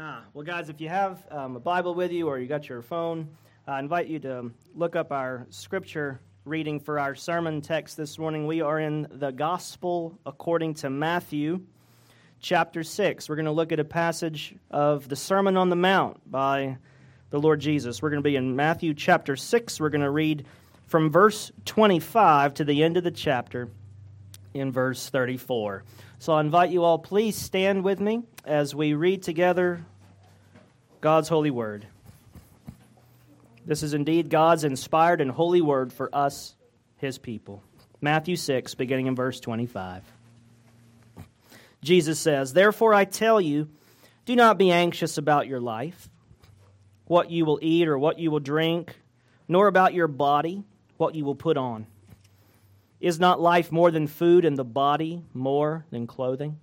Ah, well, guys, if you have um, a Bible with you or you got your phone, I invite you to look up our scripture reading for our sermon text this morning. We are in the Gospel according to Matthew, chapter 6. We're going to look at a passage of the Sermon on the Mount by the Lord Jesus. We're going to be in Matthew chapter 6. We're going to read from verse 25 to the end of the chapter in verse 34. So I invite you all, please stand with me as we read together God's holy word. This is indeed God's inspired and holy word for us, his people. Matthew 6, beginning in verse 25. Jesus says, Therefore I tell you, do not be anxious about your life, what you will eat or what you will drink, nor about your body, what you will put on. Is not life more than food and the body more than clothing?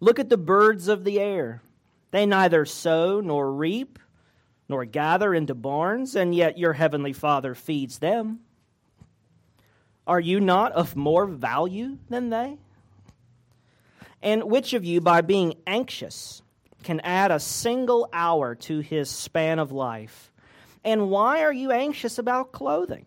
Look at the birds of the air. They neither sow nor reap nor gather into barns, and yet your heavenly Father feeds them. Are you not of more value than they? And which of you, by being anxious, can add a single hour to his span of life? And why are you anxious about clothing?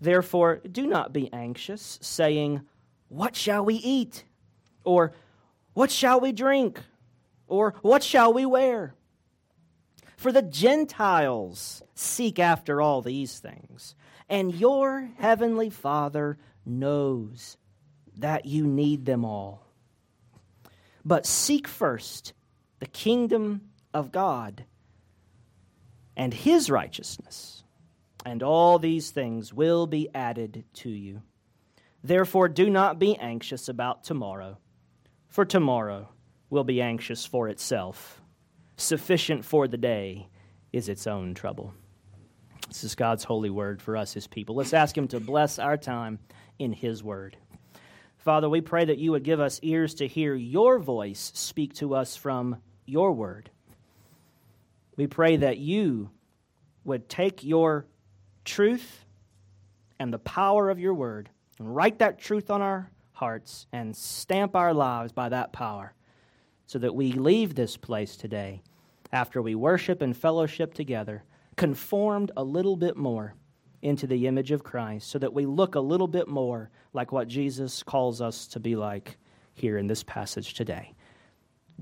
Therefore, do not be anxious, saying, What shall we eat? Or, What shall we drink? Or, What shall we wear? For the Gentiles seek after all these things, and your heavenly Father knows that you need them all. But seek first the kingdom of God and his righteousness and all these things will be added to you. Therefore, do not be anxious about tomorrow, for tomorrow will be anxious for itself. Sufficient for the day is its own trouble. This is God's holy word for us, his people. Let's ask him to bless our time in his word. Father, we pray that you would give us ears to hear your voice speak to us from your word. We pray that you would take your truth and the power of your word and write that truth on our hearts and stamp our lives by that power so that we leave this place today after we worship and fellowship together, conformed a little bit more into the image of Christ so that we look a little bit more like what Jesus calls us to be like here in this passage today.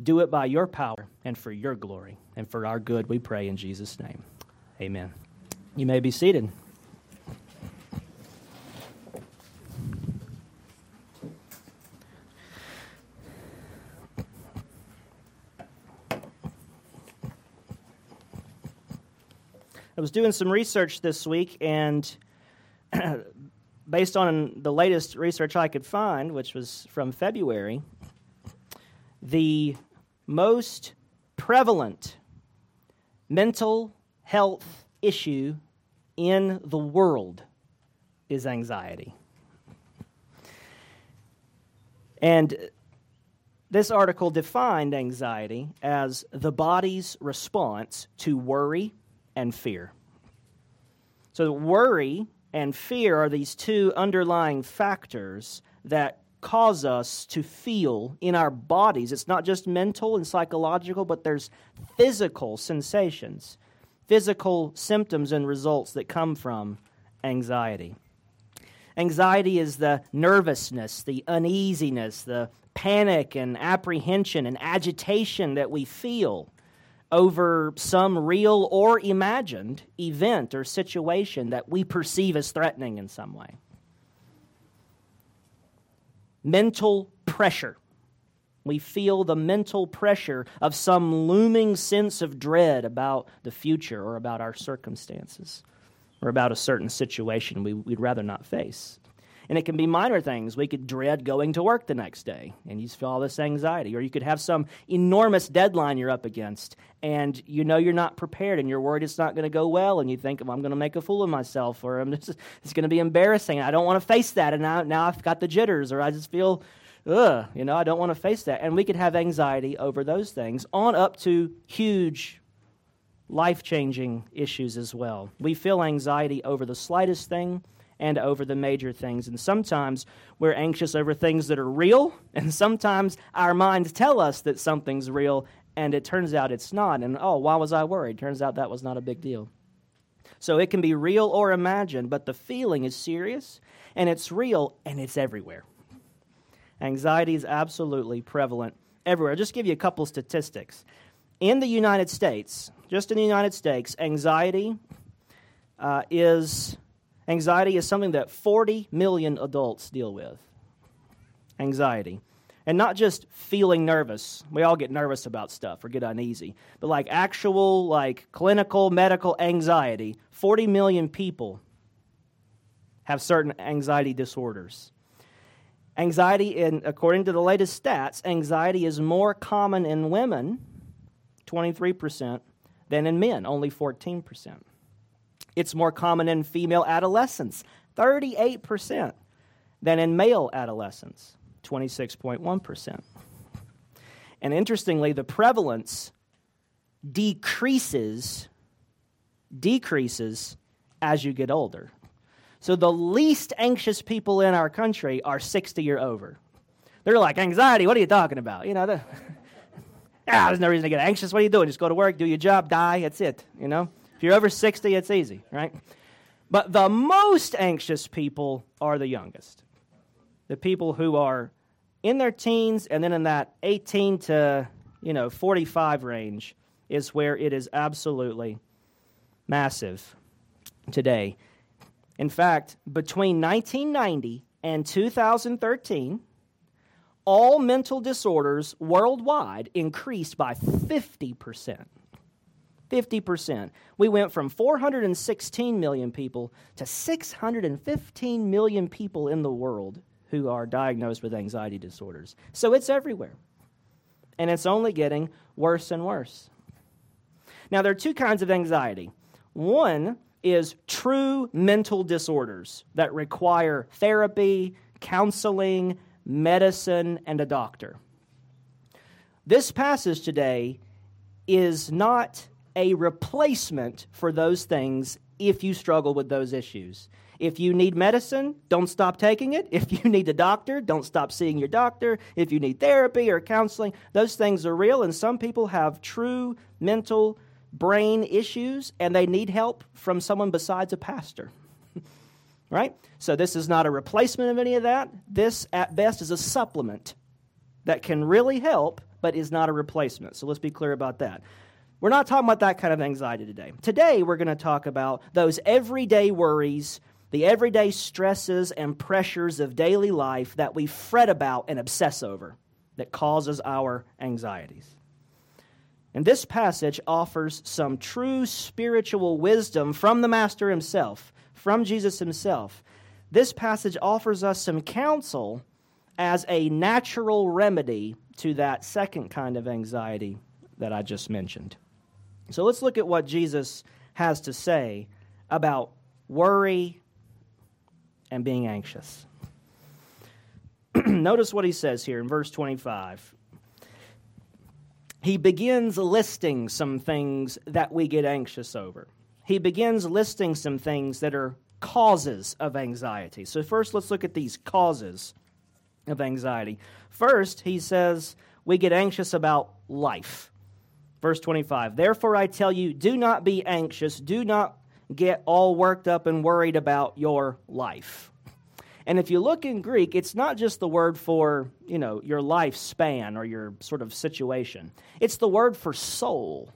Do it by your power and for your glory and for our good, we pray in Jesus' name. Amen. You may be seated. I was doing some research this week, and based on the latest research I could find, which was from February, the most prevalent mental health issue in the world is anxiety. And this article defined anxiety as the body's response to worry and fear. So, worry and fear are these two underlying factors that cause us to feel in our bodies. It's not just mental and psychological, but there's physical sensations physical symptoms and results that come from anxiety. Anxiety is the nervousness, the uneasiness, the panic and apprehension and agitation that we feel over some real or imagined event or situation that we perceive as threatening in some way. Mental pressure we feel the mental pressure of some looming sense of dread about the future or about our circumstances or about a certain situation we, would rather not face. And it can be minor things. We could dread going to work the next day, and you feel all this anxiety. Or you could have some enormous deadline you're up against, and you know you're not prepared, and you're worried it's not going to go well, and you think, well, I'm going to make a fool of myself, or just, it's going to be embarrassing. I don't want to face that, and now, now I've got the jitters, or I just feel, ugh, you know, I don't want to face that. And we could have anxiety over those things, on up to huge life changing issues as well. We feel anxiety over the slightest thing and over the major things. And sometimes we're anxious over things that are real, and sometimes our minds tell us that something's real, and it turns out it's not. And oh, why was I worried? Turns out that was not a big deal. So it can be real or imagined, but the feeling is serious, and it's real, and it's everywhere. Anxiety is absolutely prevalent everywhere. I'll just give you a couple statistics. In the United States, just in the United States, anxiety uh, is Anxiety is something that 40 million adults deal with. Anxiety. And not just feeling nervous. We all get nervous about stuff or get uneasy. But like actual, like clinical, medical anxiety, 40 million people have certain anxiety disorders. Anxiety, in, according to the latest stats, anxiety is more common in women, 23%, than in men, only 14%. It's more common in female adolescents, 38%, than in male adolescents, 26.1%. And interestingly, the prevalence decreases decreases as you get older. So the least anxious people in our country are 60 or over. They're like, anxiety, what are you talking about? You know, ah, there's no reason to get anxious. What are you doing? Just go to work, do your job, die, that's it, you know? If you're over 60, it's easy, right? But the most anxious people are the youngest. The people who are in their teens and then in that 18 to, you know, 45 range is where it is absolutely massive today. In fact, between 1990 and 2013, all mental disorders worldwide increased by 50%. 50%. We went from 416 million people to 615 million people in the world who are diagnosed with anxiety disorders. So it's everywhere. And it's only getting worse and worse. Now, there are two kinds of anxiety. One is true mental disorders that require therapy, counseling, medicine, and a doctor. This passage today is not a replacement for those things if you struggle with those issues. If you need medicine, don't stop taking it. If you need a doctor, don't stop seeing your doctor. If you need therapy or counseling, those things are real, and some people have true mental brain issues and they need help from someone besides a pastor. right? So, this is not a replacement of any of that. This, at best, is a supplement that can really help, but is not a replacement. So, let's be clear about that. We're not talking about that kind of anxiety today. Today, we're going to talk about those everyday worries, the everyday stresses and pressures of daily life that we fret about and obsess over that causes our anxieties. And this passage offers some true spiritual wisdom from the Master himself, from Jesus himself. This passage offers us some counsel as a natural remedy to that second kind of anxiety that I just mentioned. So let's look at what Jesus has to say about worry and being anxious. Notice what he says here in verse 25. He begins listing some things that we get anxious over. He begins listing some things that are causes of anxiety. So, first, let's look at these causes of anxiety. First, he says we get anxious about life. Verse 25 Therefore I tell you, do not be anxious, do not get all worked up and worried about your life. And if you look in Greek, it's not just the word for, you know, your lifespan or your sort of situation. It's the word for soul.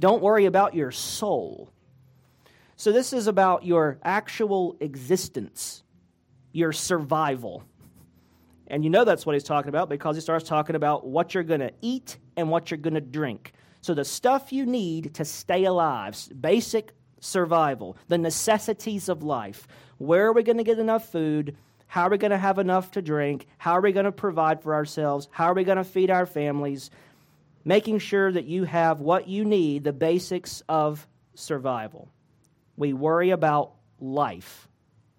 Don't worry about your soul. So this is about your actual existence, your survival. And you know that's what he's talking about because he starts talking about what you're going to eat and what you're going to drink. So, the stuff you need to stay alive, basic survival, the necessities of life. Where are we going to get enough food? How are we going to have enough to drink? How are we going to provide for ourselves? How are we going to feed our families? Making sure that you have what you need, the basics of survival. We worry about life.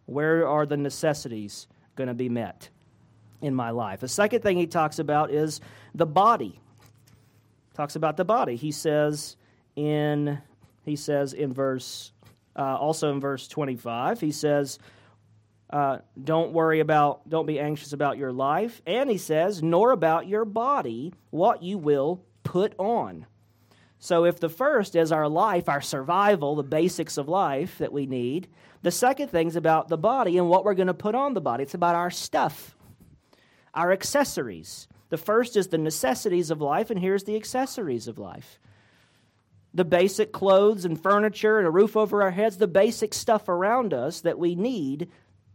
Where are the necessities going to be met in my life? The second thing he talks about is the body. Talks about the body. He says in he says in verse uh, also in verse 25 he says uh, don't worry about don't be anxious about your life. And he says nor about your body what you will put on. So if the first is our life our survival the basics of life that we need the second thing's about the body and what we're going to put on the body. It's about our stuff our accessories. The first is the necessities of life and here's the accessories of life the basic clothes and furniture and a roof over our heads, the basic stuff around us that we need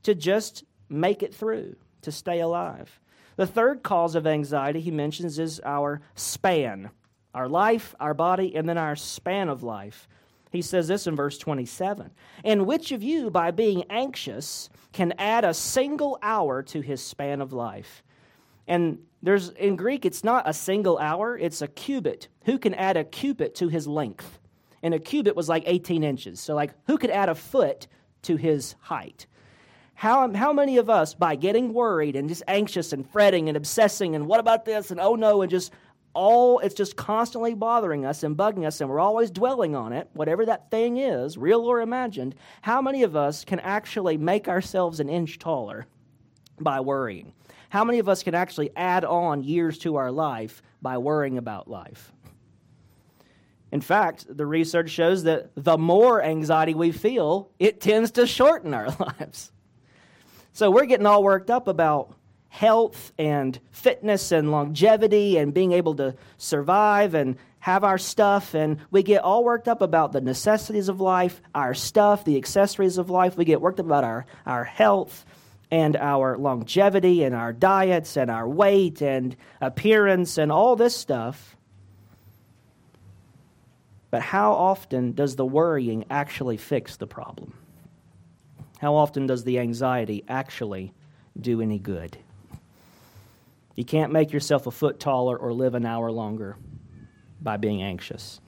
to just make it through, to stay alive. The third cause of anxiety he mentions is our span our life, our body, and then our span of life. He says this in verse 27 And which of you, by being anxious, can add a single hour to his span of life? And there's in Greek, it's not a single hour, it's a cubit. Who can add a cubit to his length? And a cubit was like 18 inches. So, like, who could add a foot to his height? How, how many of us, by getting worried and just anxious and fretting and obsessing and what about this and oh no, and just all, it's just constantly bothering us and bugging us and we're always dwelling on it, whatever that thing is, real or imagined, how many of us can actually make ourselves an inch taller by worrying? How many of us can actually add on years to our life by worrying about life? In fact, the research shows that the more anxiety we feel, it tends to shorten our lives. So we're getting all worked up about health and fitness and longevity and being able to survive and have our stuff. And we get all worked up about the necessities of life, our stuff, the accessories of life. We get worked up about our, our health and our longevity and our diets and our weight and appearance and all this stuff. But how often does the worrying actually fix the problem? How often does the anxiety actually do any good? You can't make yourself a foot taller or live an hour longer by being anxious.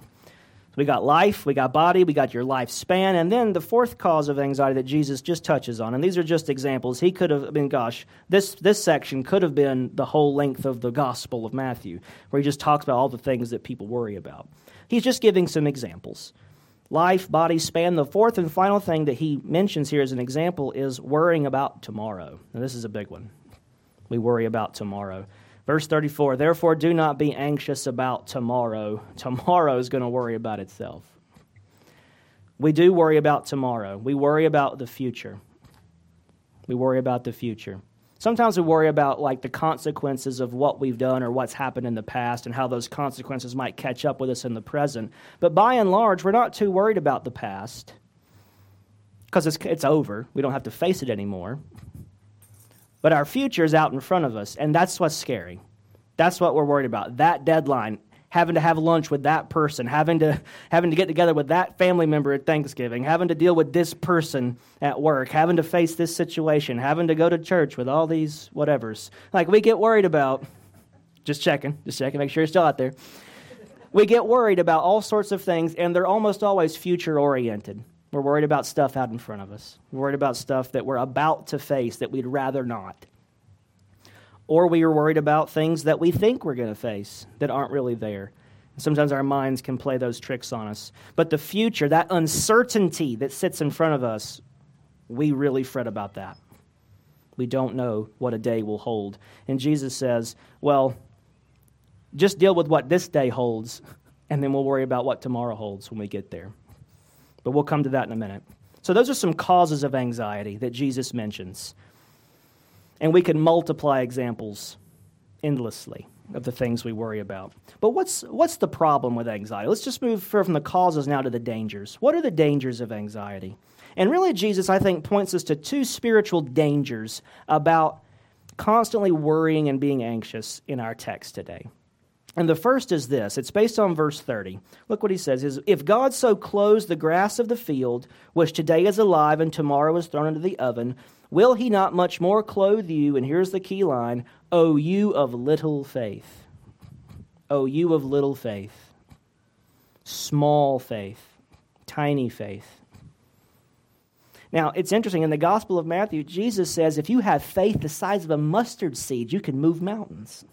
So we got life, we got body, we got your lifespan, and then the fourth cause of anxiety that Jesus just touches on, and these are just examples. He could have been, gosh, this, this section could have been the whole length of the Gospel of Matthew, where he just talks about all the things that people worry about. He's just giving some examples. Life, body, span. The fourth and final thing that he mentions here as an example is worrying about tomorrow. Now, this is a big one. We worry about tomorrow. Verse 34 Therefore, do not be anxious about tomorrow. Tomorrow is going to worry about itself. We do worry about tomorrow. We worry about the future. We worry about the future. Sometimes we worry about like the consequences of what we've done or what's happened in the past and how those consequences might catch up with us in the present. But by and large, we're not too worried about the past because it's, it's over. We don't have to face it anymore. But our future is out in front of us, and that's what's scary. That's what we're worried about. That deadline, having to have lunch with that person, having to having to get together with that family member at Thanksgiving, having to deal with this person at work, having to face this situation, having to go to church with all these whatevers. Like we get worried about just checking, just checking, make sure you're still out there. We get worried about all sorts of things, and they're almost always future oriented. We're worried about stuff out in front of us. We're worried about stuff that we're about to face that we'd rather not. Or we are worried about things that we think we're going to face that aren't really there. Sometimes our minds can play those tricks on us. But the future, that uncertainty that sits in front of us, we really fret about that. We don't know what a day will hold. And Jesus says, well, just deal with what this day holds, and then we'll worry about what tomorrow holds when we get there. But we'll come to that in a minute. So, those are some causes of anxiety that Jesus mentions. And we can multiply examples endlessly of the things we worry about. But what's, what's the problem with anxiety? Let's just move from the causes now to the dangers. What are the dangers of anxiety? And really, Jesus, I think, points us to two spiritual dangers about constantly worrying and being anxious in our text today. And the first is this it's based on verse 30. Look what he says is if God so clothes the grass of the field, which today is alive and tomorrow is thrown into the oven, will he not much more clothe you? And here's the key line O you of little faith. O you of little faith. Small faith. Tiny faith. Now, it's interesting. In the Gospel of Matthew, Jesus says if you have faith the size of a mustard seed, you can move mountains.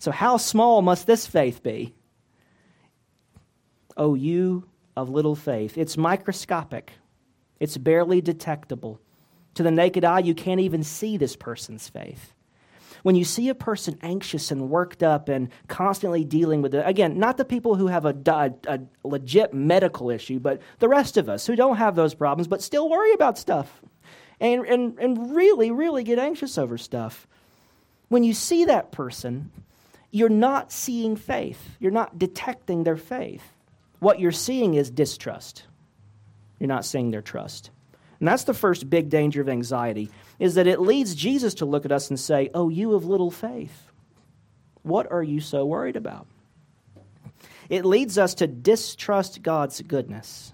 So, how small must this faith be? Oh, you of little faith. It's microscopic, it's barely detectable. To the naked eye, you can't even see this person's faith. When you see a person anxious and worked up and constantly dealing with it, again, not the people who have a, a, a legit medical issue, but the rest of us who don't have those problems but still worry about stuff and, and, and really, really get anxious over stuff. When you see that person, you're not seeing faith. You're not detecting their faith. What you're seeing is distrust. You're not seeing their trust. And that's the first big danger of anxiety is that it leads Jesus to look at us and say, "Oh, you of little faith. What are you so worried about?" It leads us to distrust God's goodness.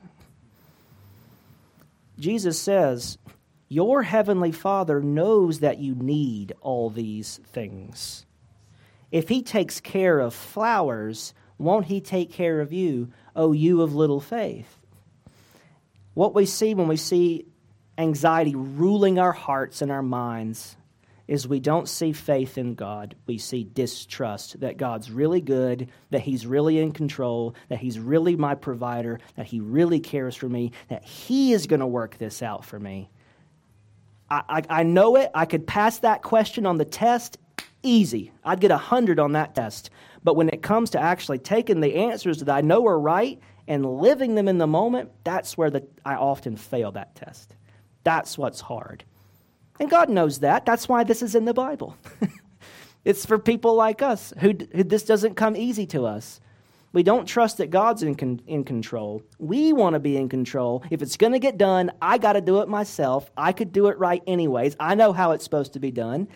Jesus says, "Your heavenly Father knows that you need all these things." If he takes care of flowers, won't he take care of you, O you of little faith? What we see when we see anxiety ruling our hearts and our minds is we don't see faith in God. We see distrust that God's really good, that He's really in control, that He's really my provider, that He really cares for me, that He is going to work this out for me. I, I, I, know it. I could pass that question on the test easy. I'd get a 100 on that test. But when it comes to actually taking the answers that I know are right and living them in the moment, that's where the, I often fail that test. That's what's hard. And God knows that. That's why this is in the Bible. it's for people like us who, who, this doesn't come easy to us. We don't trust that God's in, con, in control. We want to be in control. If it's going to get done, I got to do it myself. I could do it right anyways. I know how it's supposed to be done.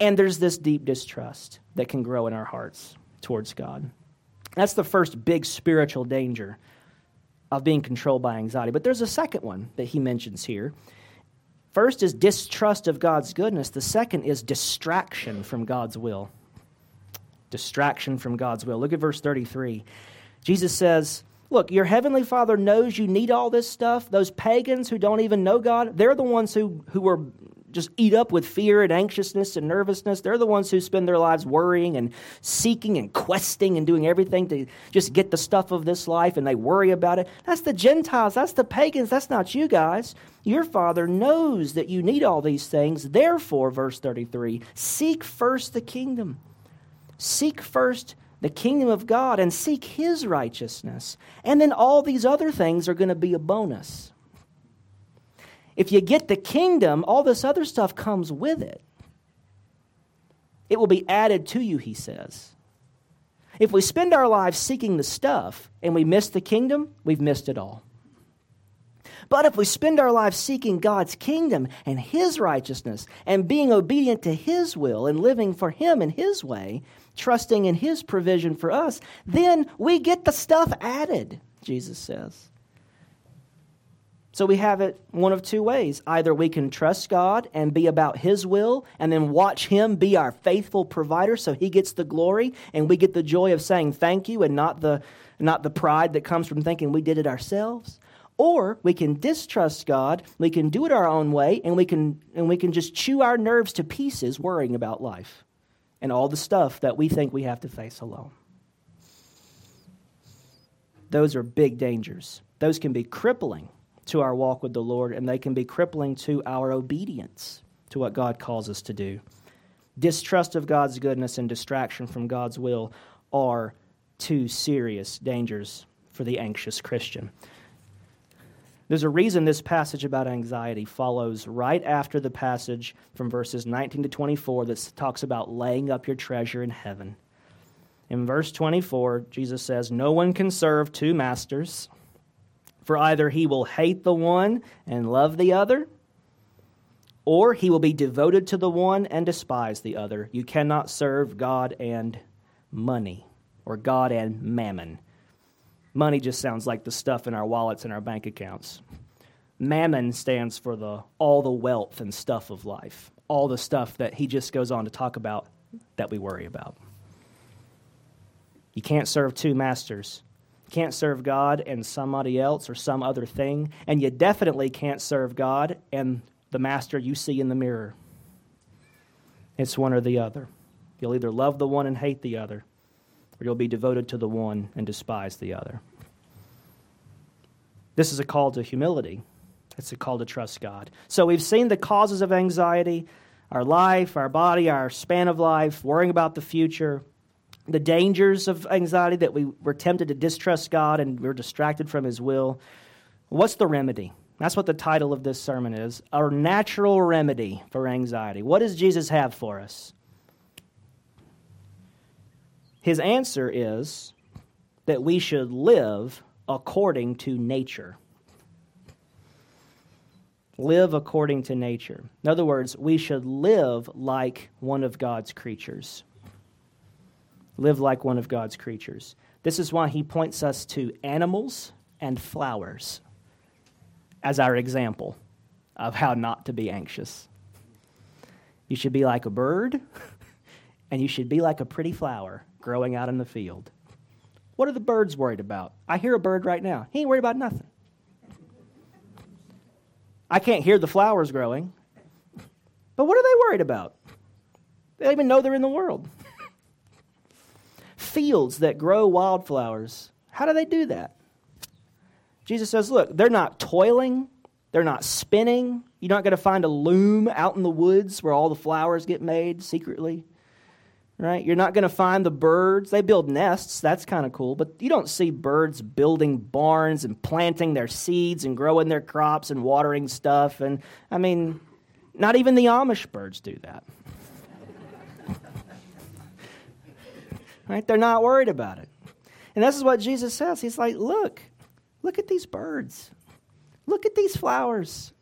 And there's this deep distrust that can grow in our hearts towards God. That's the first big spiritual danger of being controlled by anxiety. But there's a second one that he mentions here. First is distrust of God's goodness, the second is distraction from God's will. Distraction from God's will. Look at verse 33. Jesus says, Look, your heavenly Father knows you need all this stuff. Those pagans who don't even know God, they're the ones who, who were just eat up with fear and anxiousness and nervousness. They're the ones who spend their lives worrying and seeking and questing and doing everything to just get the stuff of this life and they worry about it. That's the Gentiles. That's the pagans. That's not you guys. Your Father knows that you need all these things. Therefore, verse 33 seek first the kingdom. Seek first the kingdom of God and seek His righteousness. And then all these other things are going to be a bonus. If you get the kingdom, all this other stuff comes with it. It will be added to you, he says. If we spend our lives seeking the stuff and we miss the kingdom, we've missed it all. But if we spend our lives seeking God's kingdom and His righteousness and being obedient to His will and living for Him in His way, trusting in His provision for us, then we get the stuff added, Jesus says. So we have it one of two ways. Either we can trust God and be about His will and then watch Him be our faithful provider so He gets the glory and we get the joy of saying thank you and not the, not the pride that comes from thinking we did it ourselves. Or we can distrust God, we can do it our own way, and we can, and we can just chew our nerves to pieces worrying about life and all the stuff that we think we have to face alone. Those are big dangers. Those can be crippling to our walk with the Lord, and they can be crippling to our obedience to what God calls us to do. Distrust of God's goodness and distraction from God's will are two serious dangers for the anxious Christian. There's a reason this passage about anxiety follows right after the passage from verses 19 to 24 that talks about laying up your treasure in heaven. In verse 24, Jesus says, No one can serve two masters. For either he will hate the one and love the other, or he will be devoted to the one and despise the other. You cannot serve God and money, or God and mammon. Money just sounds like the stuff in our wallets and our bank accounts. Mammon stands for the all the wealth and stuff of life, all the stuff that he just goes on to talk about that we worry about. You can't serve two masters. Can't serve God and somebody else or some other thing, and you definitely can't serve God and the master you see in the mirror. It's one or the other. You'll either love the one and hate the other, or you'll be devoted to the one and despise the other. This is a call to humility. It's a call to trust God. So we've seen the causes of anxiety our life, our body, our span of life, worrying about the future, the dangers of anxiety that we were tempted to distrust God and we're distracted from His will. What's the remedy? That's what the title of this sermon is Our Natural Remedy for Anxiety. What does Jesus have for us? His answer is that we should live according to nature. Live according to nature. In other words, we should live like one of God's creatures. Live like one of God's creatures. This is why he points us to animals and flowers as our example of how not to be anxious. You should be like a bird, and you should be like a pretty flower growing out in the field. What are the birds worried about? I hear a bird right now. He ain't worried about nothing. I can't hear the flowers growing. But what are they worried about? They don't even know they're in the world. Fields that grow wildflowers, how do they do that? Jesus says, look, they're not toiling, they're not spinning. You're not going to find a loom out in the woods where all the flowers get made secretly. Right? You're not going to find the birds. They build nests. That's kind of cool. But you don't see birds building barns and planting their seeds and growing their crops and watering stuff. And I mean, not even the Amish birds do that. Right? They're not worried about it. And this is what Jesus says. He's like, look, Look at these birds. Look at these flowers.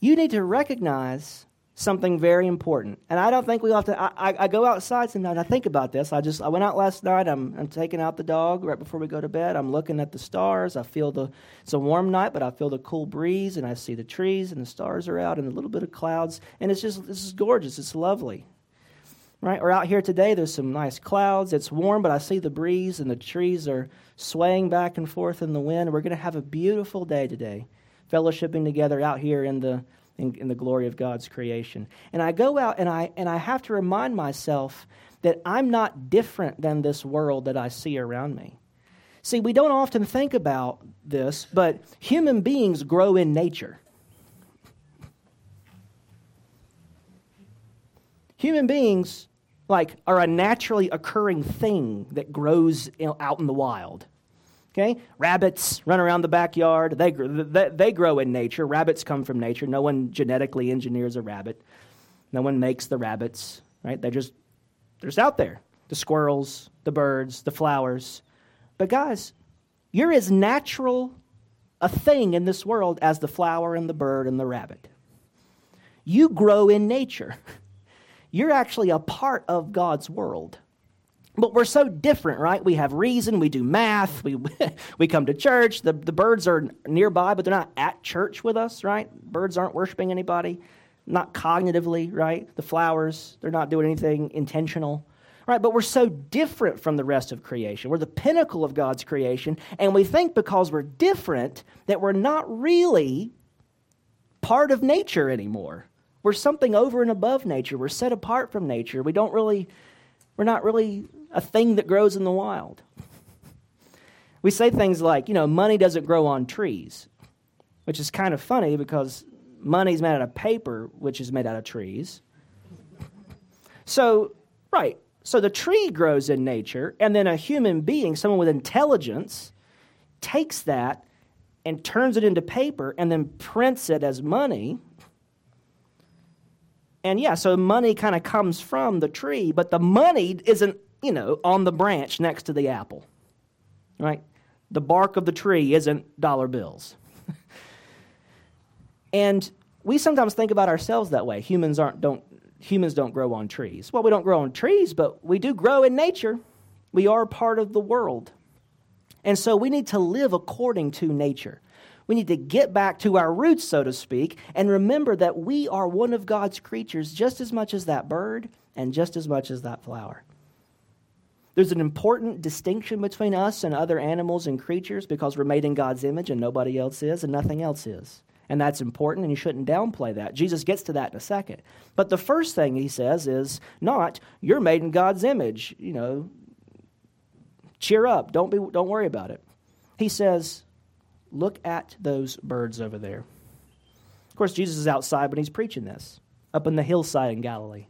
You need to recognize something very important. And I don't think we have to. I, I, go outside sometimes. I think about this. I just I went out last night. I'm, I'm taking out the dog right before we go to bed. I'm looking at the stars. I feel the. It's a warm night, but I feel the cool breeze, and I see the trees, and the stars are out, and a little bit of clouds, and it's just this is gorgeous. It's lovely right? Or out here today, there's some nice clouds. It's warm, but I see the breeze and the trees are swaying back and forth in the wind. We're going to have a beautiful day today, fellowshipping together out here in the in, in, the glory of God's creation. And I go out and I and I have to remind myself that I'm not different than this world that I see around me. See, we don't often think about this, but human beings grow in nature. Human beings like are a naturally occurring thing that grows out in the wild. Okay? Rabbits run around the backyard. They, they, they grow in nature. Rabbits come from nature. No one genetically engineers a rabbit. No one makes the rabbits, right? They're just, they're just out there. The squirrels, the birds, the flowers. But guys, you're as natural a thing in this world as the flower and the bird and the rabbit. You grow in nature. You're actually a part of God's world. But we're so different, right? We have reason, we do math, we, we come to church. The, the birds are nearby, but they're not at church with us, right? Birds aren't worshiping anybody, not cognitively, right? The flowers, they're not doing anything intentional, right? But we're so different from the rest of creation. We're the pinnacle of God's creation, and we think because we're different that we're not really part of nature anymore. We're something over and above nature. We're set apart from nature. We don't really, we're not really a thing that grows in the wild. We say things like, you know, money doesn't grow on trees, which is kind of funny because money's made out of paper, which is made out of trees. So, right, so the tree grows in nature, and then a human being, someone with intelligence, takes that and turns it into paper and then prints it as money and yeah, so money kind of comes from the tree, but the money isn't, you know, on the branch next to the apple. Right? The bark of the tree isn't dollar bills. and we sometimes think about ourselves that way. Humans aren't don't humans don't grow on trees. Well, we don't grow on trees, but we do grow in nature. We are part of the world. And so we need to live according to nature. We need to get back to our roots, so to speak, and remember that we are one of God's creatures just as much as that bird and just as much as that flower. There's an important distinction between us and other animals and creatures because we're made in God's image and nobody else is and nothing else is. And that's important, and you shouldn't downplay that. Jesus gets to that in a second. But the first thing he says is not, you're made in God's image. You know, cheer up. Don't, be, don't worry about it. He says, look at those birds over there. Of course, Jesus is outside, but he's preaching this up in the hillside in Galilee.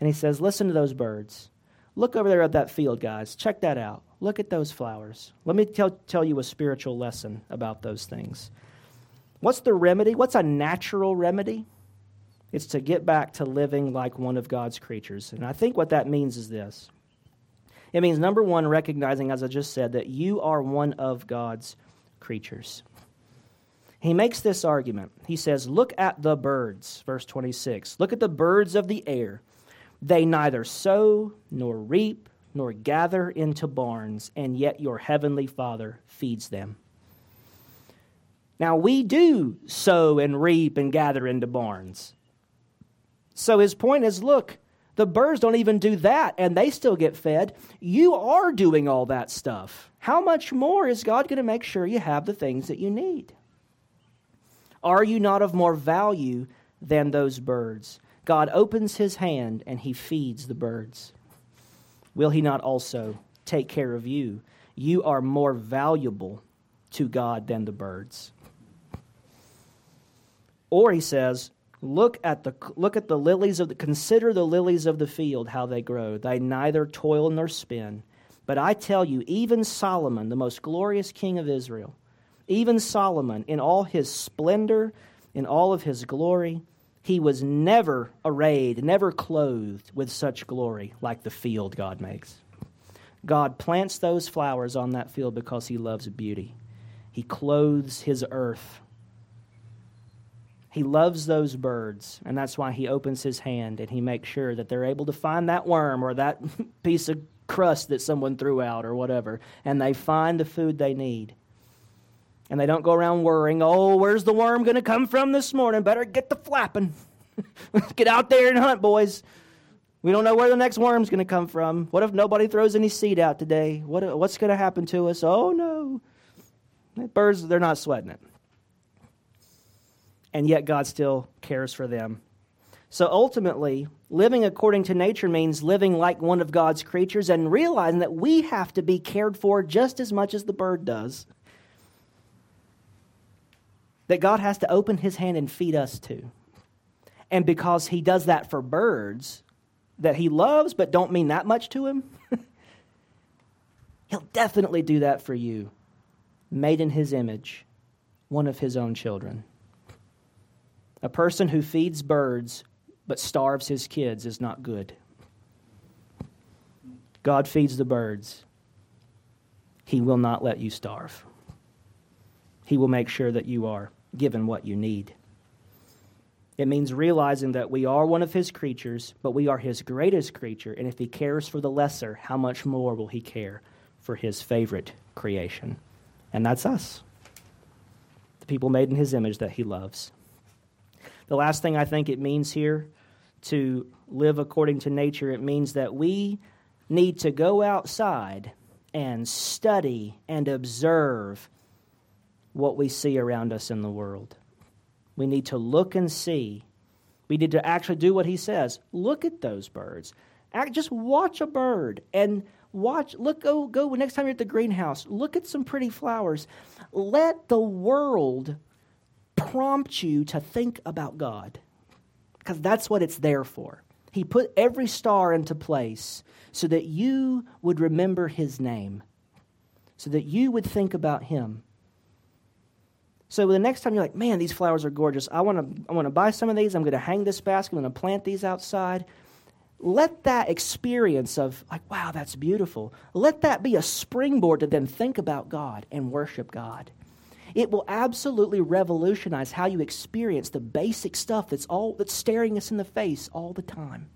And he says, listen to those birds. Look over there at that field, guys. Check that out. Look at those flowers. Let me tell, tell you a spiritual lesson about those things. What's the remedy? What's a natural remedy? It's to get back to living like one of God's creatures. And I think what that means is this it means, number one, recognizing, as I just said, that you are one of God's creatures. He makes this argument. He says, Look at the birds, verse 26. Look at the birds of the air. They neither sow nor reap nor gather into barns, and yet your heavenly Father feeds them. Now, we do sow and reap and gather into barns. So his point is look, the birds don't even do that, and they still get fed. You are doing all that stuff. How much more is God going to make sure you have the things that you need? Are you not of more value than those birds? God opens his hand and he feeds the birds. Will he not also take care of you? You are more valuable to God than the birds. Or he says, look at the look at the lilies of the consider the lilies of the field how they grow. They neither toil nor spin. But I tell you, even Solomon, the most glorious king of Israel, even Solomon in all his splendor, in all of his glory, he was never arrayed, never clothed with such glory like the field God makes. God plants those flowers on that field because he loves beauty. He clothes his earth. He loves those birds, and that's why he opens his hand and he makes sure that they're able to find that worm or that piece of crust that someone threw out or whatever, and they find the food they need. And they don't go around worrying, oh, where's the worm going to come from this morning? Better get the flapping. get out there and hunt, boys. We don't know where the next worm's going to come from. What if nobody throws any seed out today? What, what's going to happen to us? Oh, no. Birds, they're not sweating it. And yet God still cares for them. So ultimately, living according to nature means living like one of God's creatures and realizing that we have to be cared for just as much as the bird does that God has to open his hand and feed us too. And because he does that for birds that he loves but don't mean that much to him, he'll definitely do that for you, made in his image, one of his own children. A person who feeds birds but starves his kids is not good. God feeds the birds. He will not let you starve. He will make sure that you are given what you need. It means realizing that we are one of His creatures, but we are His greatest creature, and if He cares for the lesser, how much more will He care for His favorite creation? And that's us, the people made in His image that He loves. The last thing I think it means here to live according to nature, it means that we need to go outside and study and observe what we see around us in the world. We need to look and see. We need to actually do what he says. Look at those birds. Just watch a bird and watch look go go next time you're at the greenhouse look at some pretty flowers let the world prompt you to think about god because that's what it's there for he put every star into place so that you would remember his name so that you would think about him so the next time you're like, man, these flowers are gorgeous. I want to I want to buy some of these. I'm going to hang this basket. I'm going to plant these outside. Let that experience of like, wow, that's beautiful. Let that be a springboard to then think about God and worship God. It will absolutely revolutionize how you experience the basic stuff that's all that's staring us in the face all the time.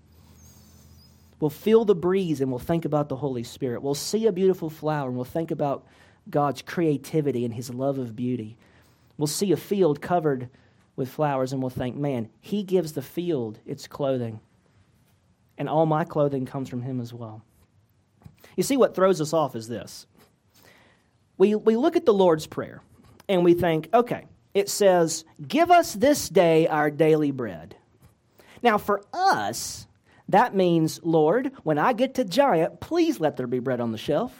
We'll feel the breeze and we'll think about the Holy Spirit. We'll see a beautiful flower and we'll think about God's creativity and his love of beauty. We'll see a field covered with flowers and we'll think, man, he gives the field its clothing. And all my clothing comes from him as well. You see, what throws us off is this. We, we look at the Lord's Prayer and we think, okay, it says, Give us this day our daily bread. Now, for us, that means, Lord, when I get to Giant, please let there be bread on the shelf.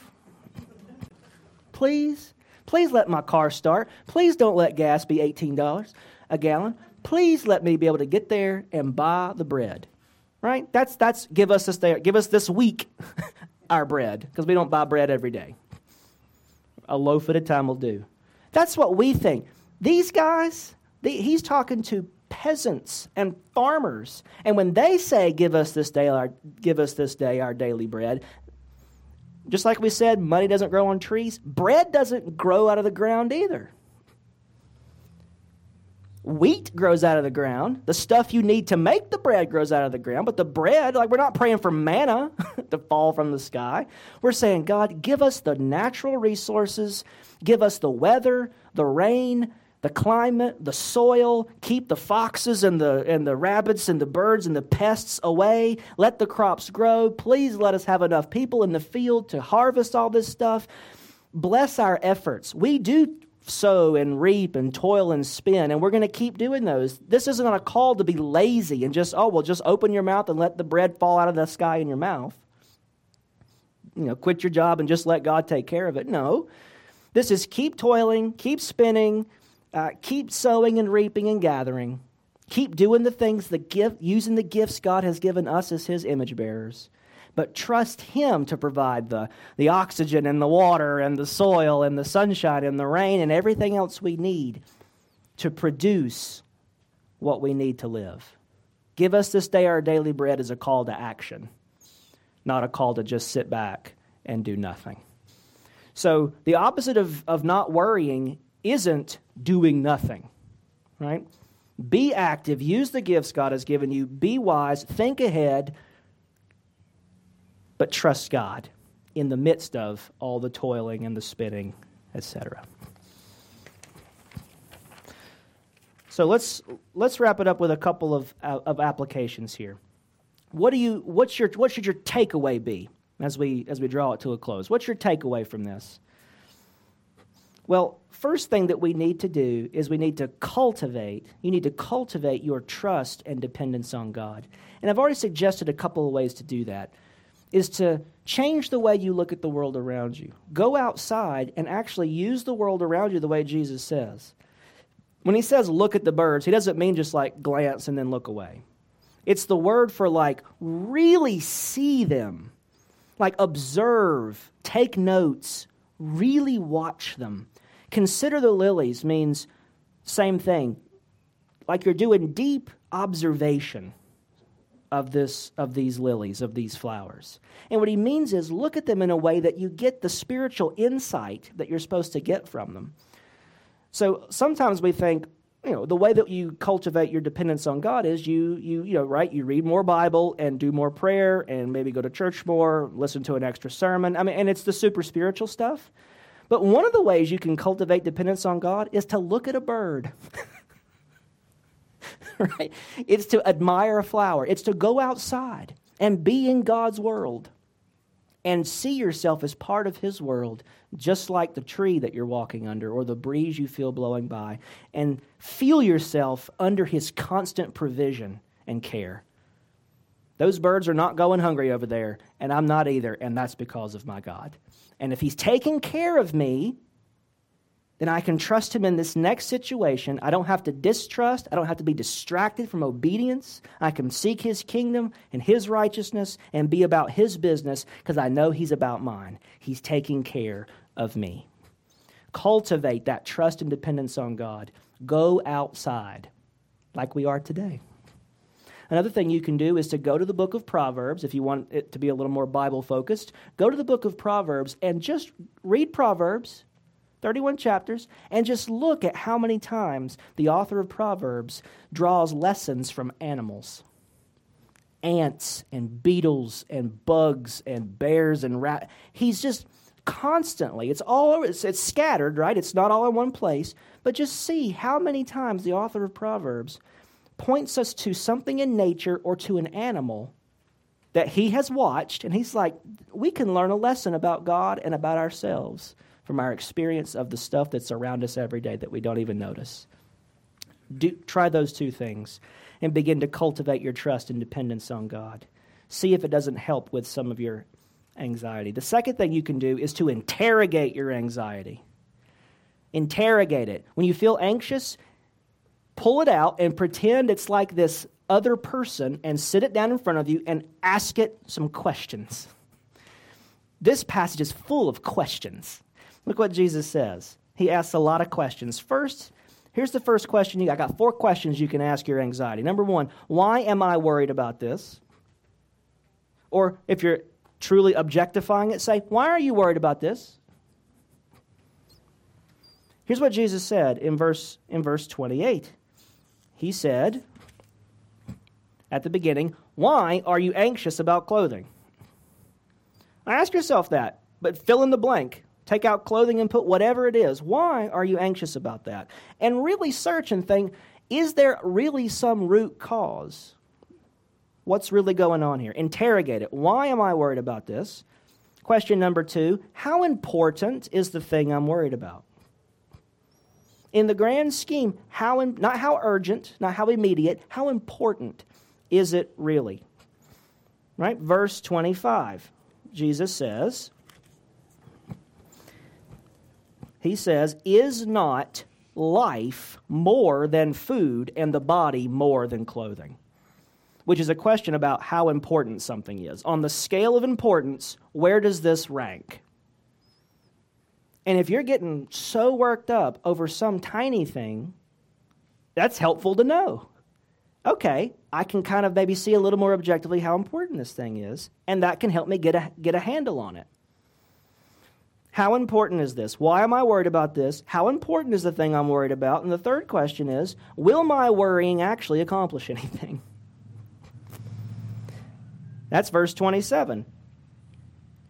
please. Please let my car start. Please don't let gas be $18 a gallon. Please let me be able to get there and buy the bread. Right? That's that's give us this day, give us this week our bread because we don't buy bread every day. A loaf at a time will do. That's what we think. These guys, he's talking to peasants and farmers. And when they say, "Give us this day our give us this day our daily bread," just like we said, money doesn't grow on trees. Bread doesn't grow out of the ground either. Wheat grows out of the ground. The stuff you need to make the bread grows out of the ground. But the bread, like we're not praying for manna to fall from the sky. We're saying, God, give us the natural resources, give us the weather, the rain, the climate, the soil, keep the foxes and the, and the rabbits and the birds and the pests away. Let the crops grow. Please let us have enough people in the field to harvest all this stuff. Bless our efforts. We do sow and reap and toil and spin, and we're going to keep doing those. This isn't a call to be lazy and just, oh, well, just open your mouth and let the bread fall out of the sky in your mouth. You know, quit your job and just let God take care of it. No. This is keep toiling, keep spinning, uh, keep sowing and reaping and gathering. Keep doing the things, the gift, using the gifts God has given us as His image bearers. But trust Him to provide the, the oxygen and the water and the soil and the sunshine and the rain and everything else we need to produce what we need to live. Give us this day our daily bread is a call to action, not a call to just sit back and do nothing. So, the opposite of, of not worrying isn't doing nothing, right? Be active, use the gifts God has given you, be wise, think ahead, but trust God in the midst of all the toiling and the spinning, etc. So let's let's wrap it up with a couple of, uh, of applications here. What do you what's your what should your takeaway be as we as we draw it to a close? What's your takeaway from this? Well, first thing that we need to do is we need to cultivate, you need to cultivate your trust and dependence on God. And I've already suggested a couple of ways to do that. Is to change the way you look at the world around you. Go outside and actually use the world around you the way Jesus says. When he says look at the birds, he doesn't mean just like glance and then look away. It's the word for like really see them, like observe, take notes, really watch them. Consider the lilies means same thing. Like you're doing deep observation of this of these lilies, of these flowers. And what he means is look at them in a way that you get the spiritual insight that you're supposed to get from them. So sometimes we think, you know, the way that you cultivate your dependence on God is you you you know, right, you read more Bible and do more prayer and maybe go to church more, listen to an extra sermon. I mean, and it's the super spiritual stuff. But one of the ways you can cultivate dependence on God is to look at a bird. right? It's to admire a flower. It's to go outside and be in God's world and see yourself as part of His world, just like the tree that you're walking under or the breeze you feel blowing by, and feel yourself under His constant provision and care. Those birds are not going hungry over there, and I'm not either, and that's because of my God. And if He's taking care of me, then I can trust Him in this next situation. I don't have to distrust. I don't have to be distracted from obedience. I can seek His kingdom and His righteousness and be about His business because I know He's about mine. He's taking care of me. Cultivate that trust and dependence on God. Go outside like we are today. Another thing you can do is to go to the book of Proverbs if you want it to be a little more Bible focused. Go to the book of Proverbs and just read Proverbs 31 chapters, and just look at how many times the author of Proverbs draws lessons from animals ants and beetles and bugs and bears and rat. He's just constantly, it's all over, it's, it's scattered, right? It's not all in one place. But just see how many times the author of Proverbs points us to something in nature or to an animal that he has watched, and he's like, we can learn a lesson about God and about ourselves from our experience of the stuff that's around us every day that we don't even notice. Do, try those two things and begin to cultivate your trust and dependence on God. See if it doesn't help with some of your anxiety. The second thing you can do is to interrogate your anxiety. Interrogate it. When you feel anxious, pull it out and pretend it's like this other person and sit it down in front of you and ask it some questions. This passage is full of questions. Look what Jesus says. He asks a lot of questions. First, here's the first question you I got four questions you can ask your anxiety. Number 1, why am I worried about this? Or if you're truly objectifying it, say, why are you worried about this? Here's what Jesus said in verse in verse 28 he said at the beginning, Why are you anxious about clothing? Now ask yourself that, but fill in the blank. Take out clothing and put whatever it is. Why are you anxious about that? And really search and think is there really some root cause? What's really going on here? Interrogate it. Why am I worried about this? Question number two How important is the thing I'm worried about? in the grand scheme, how in, not how urgent, not how immediate, how important is it really? Right? Verse 25. Jesus says, He says, Is not life more than food and the body more than clothing? Which is a question about how important something is. On the scale of importance, where does this rank? And if you're getting so worked up over some tiny thing, that's helpful to know. Okay, I can kind of maybe see a little more objectively how important this thing is, and that can help me get a, get a handle on it. How important is this? Why am I worried about this? How important is the thing I'm worried about? And the third question is Will my worrying actually accomplish anything? That's verse 27.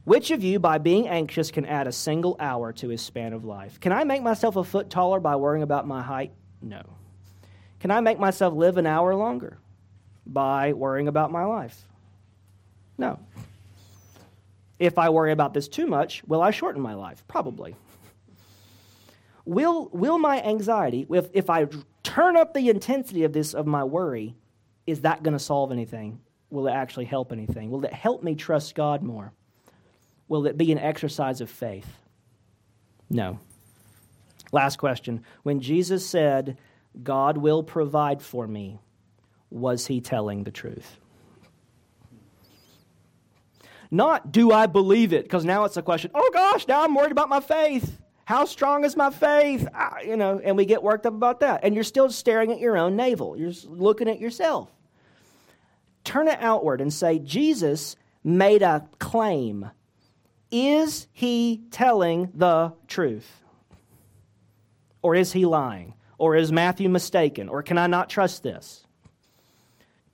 Which of you, by being anxious, can add a single hour to his span of life? Can I make myself a foot taller by worrying about my height? No. Can I make myself live an hour longer by worrying about my life? No. If I worry about this too much, will I shorten my life? Probably. Will, will my anxiety, if, if I turn up the intensity of this, of my worry, is that going to solve anything? Will it actually help anything? Will it help me trust God more? Will it be an exercise of faith? No. Last question. When Jesus said, God will provide for me, was he telling the truth? Not, do I believe it? Because now it's a question, oh gosh, now I'm worried about my faith. How strong is my faith? Ah, you know, and we get worked up about that. And you're still staring at your own navel. You're looking at yourself. Turn it outward and say, Jesus made a claim is he telling the truth? Or is he lying? Or is Matthew mistaken? Or can I not trust this?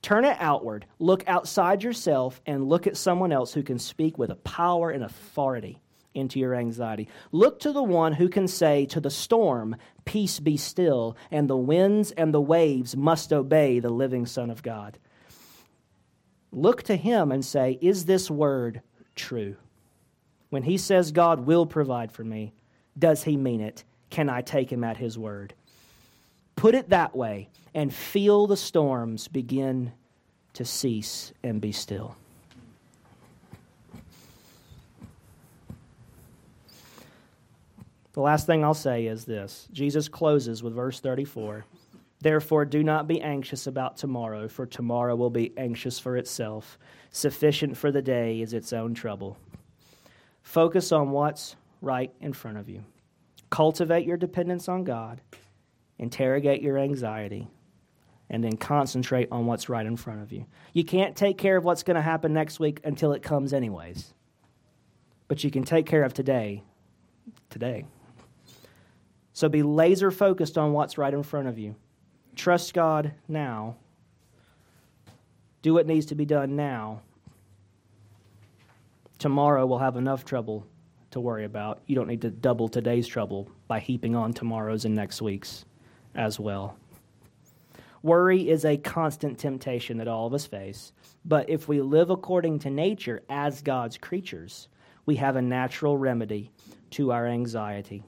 Turn it outward. Look outside yourself and look at someone else who can speak with a power and authority into your anxiety. Look to the one who can say to the storm, Peace be still, and the winds and the waves must obey the living Son of God. Look to him and say, Is this word true? When he says God will provide for me, does he mean it? Can I take him at his word? Put it that way and feel the storms begin to cease and be still. The last thing I'll say is this Jesus closes with verse 34. Therefore, do not be anxious about tomorrow, for tomorrow will be anxious for itself. Sufficient for the day is its own trouble. Focus on what's right in front of you. Cultivate your dependence on God, interrogate your anxiety, and then concentrate on what's right in front of you. You can't take care of what's going to happen next week until it comes, anyways. But you can take care of today, today. So be laser focused on what's right in front of you. Trust God now. Do what needs to be done now. Tomorrow we'll have enough trouble to worry about. You don't need to double today's trouble by heaping on tomorrow's and next week's as well. Worry is a constant temptation that all of us face. But if we live according to nature as God's creatures, we have a natural remedy to our anxiety.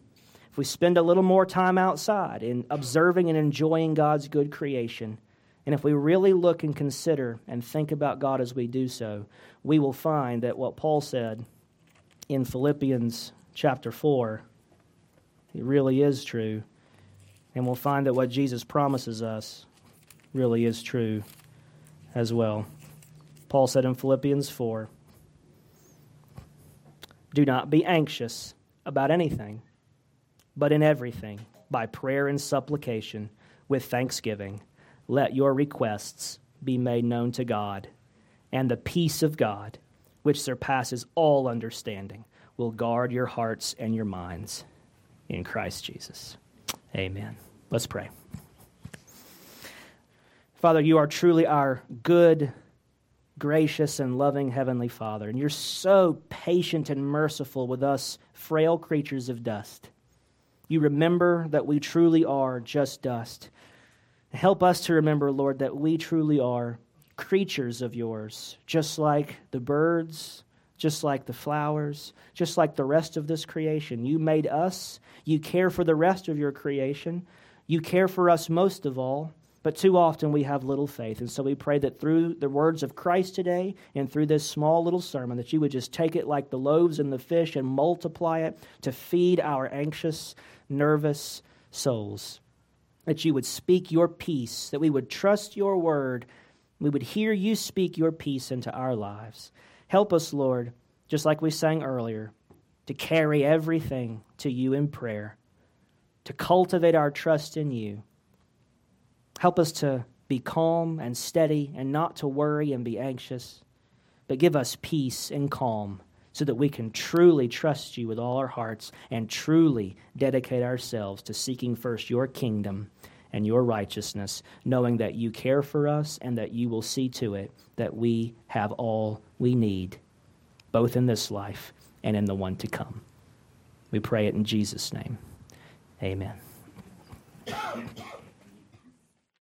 If we spend a little more time outside in observing and enjoying God's good creation, and if we really look and consider and think about God as we do so, we will find that what Paul said in Philippians chapter 4 it really is true. And we'll find that what Jesus promises us really is true as well. Paul said in Philippians 4 Do not be anxious about anything, but in everything, by prayer and supplication, with thanksgiving, let your requests be made known to God, and the peace of God, which surpasses all understanding, will guard your hearts and your minds in Christ Jesus. Amen. Let's pray. Father, you are truly our good, gracious, and loving Heavenly Father, and you're so patient and merciful with us, frail creatures of dust. You remember that we truly are just dust. Help us to remember, Lord, that we truly are creatures of yours, just like the birds, just like the flowers, just like the rest of this creation. You made us. You care for the rest of your creation. You care for us most of all. But too often we have little faith. And so we pray that through the words of Christ today and through this small little sermon, that you would just take it like the loaves and the fish and multiply it to feed our anxious, nervous souls. That you would speak your peace, that we would trust your word, we would hear you speak your peace into our lives. Help us, Lord, just like we sang earlier, to carry everything to you in prayer, to cultivate our trust in you Help us to be calm and steady and not to worry and be anxious, but give us peace and calm so that we can truly trust you with all our hearts and truly dedicate ourselves to seeking first your kingdom and your righteousness, knowing that you care for us and that you will see to it that we have all we need, both in this life and in the one to come. We pray it in Jesus' name. Amen.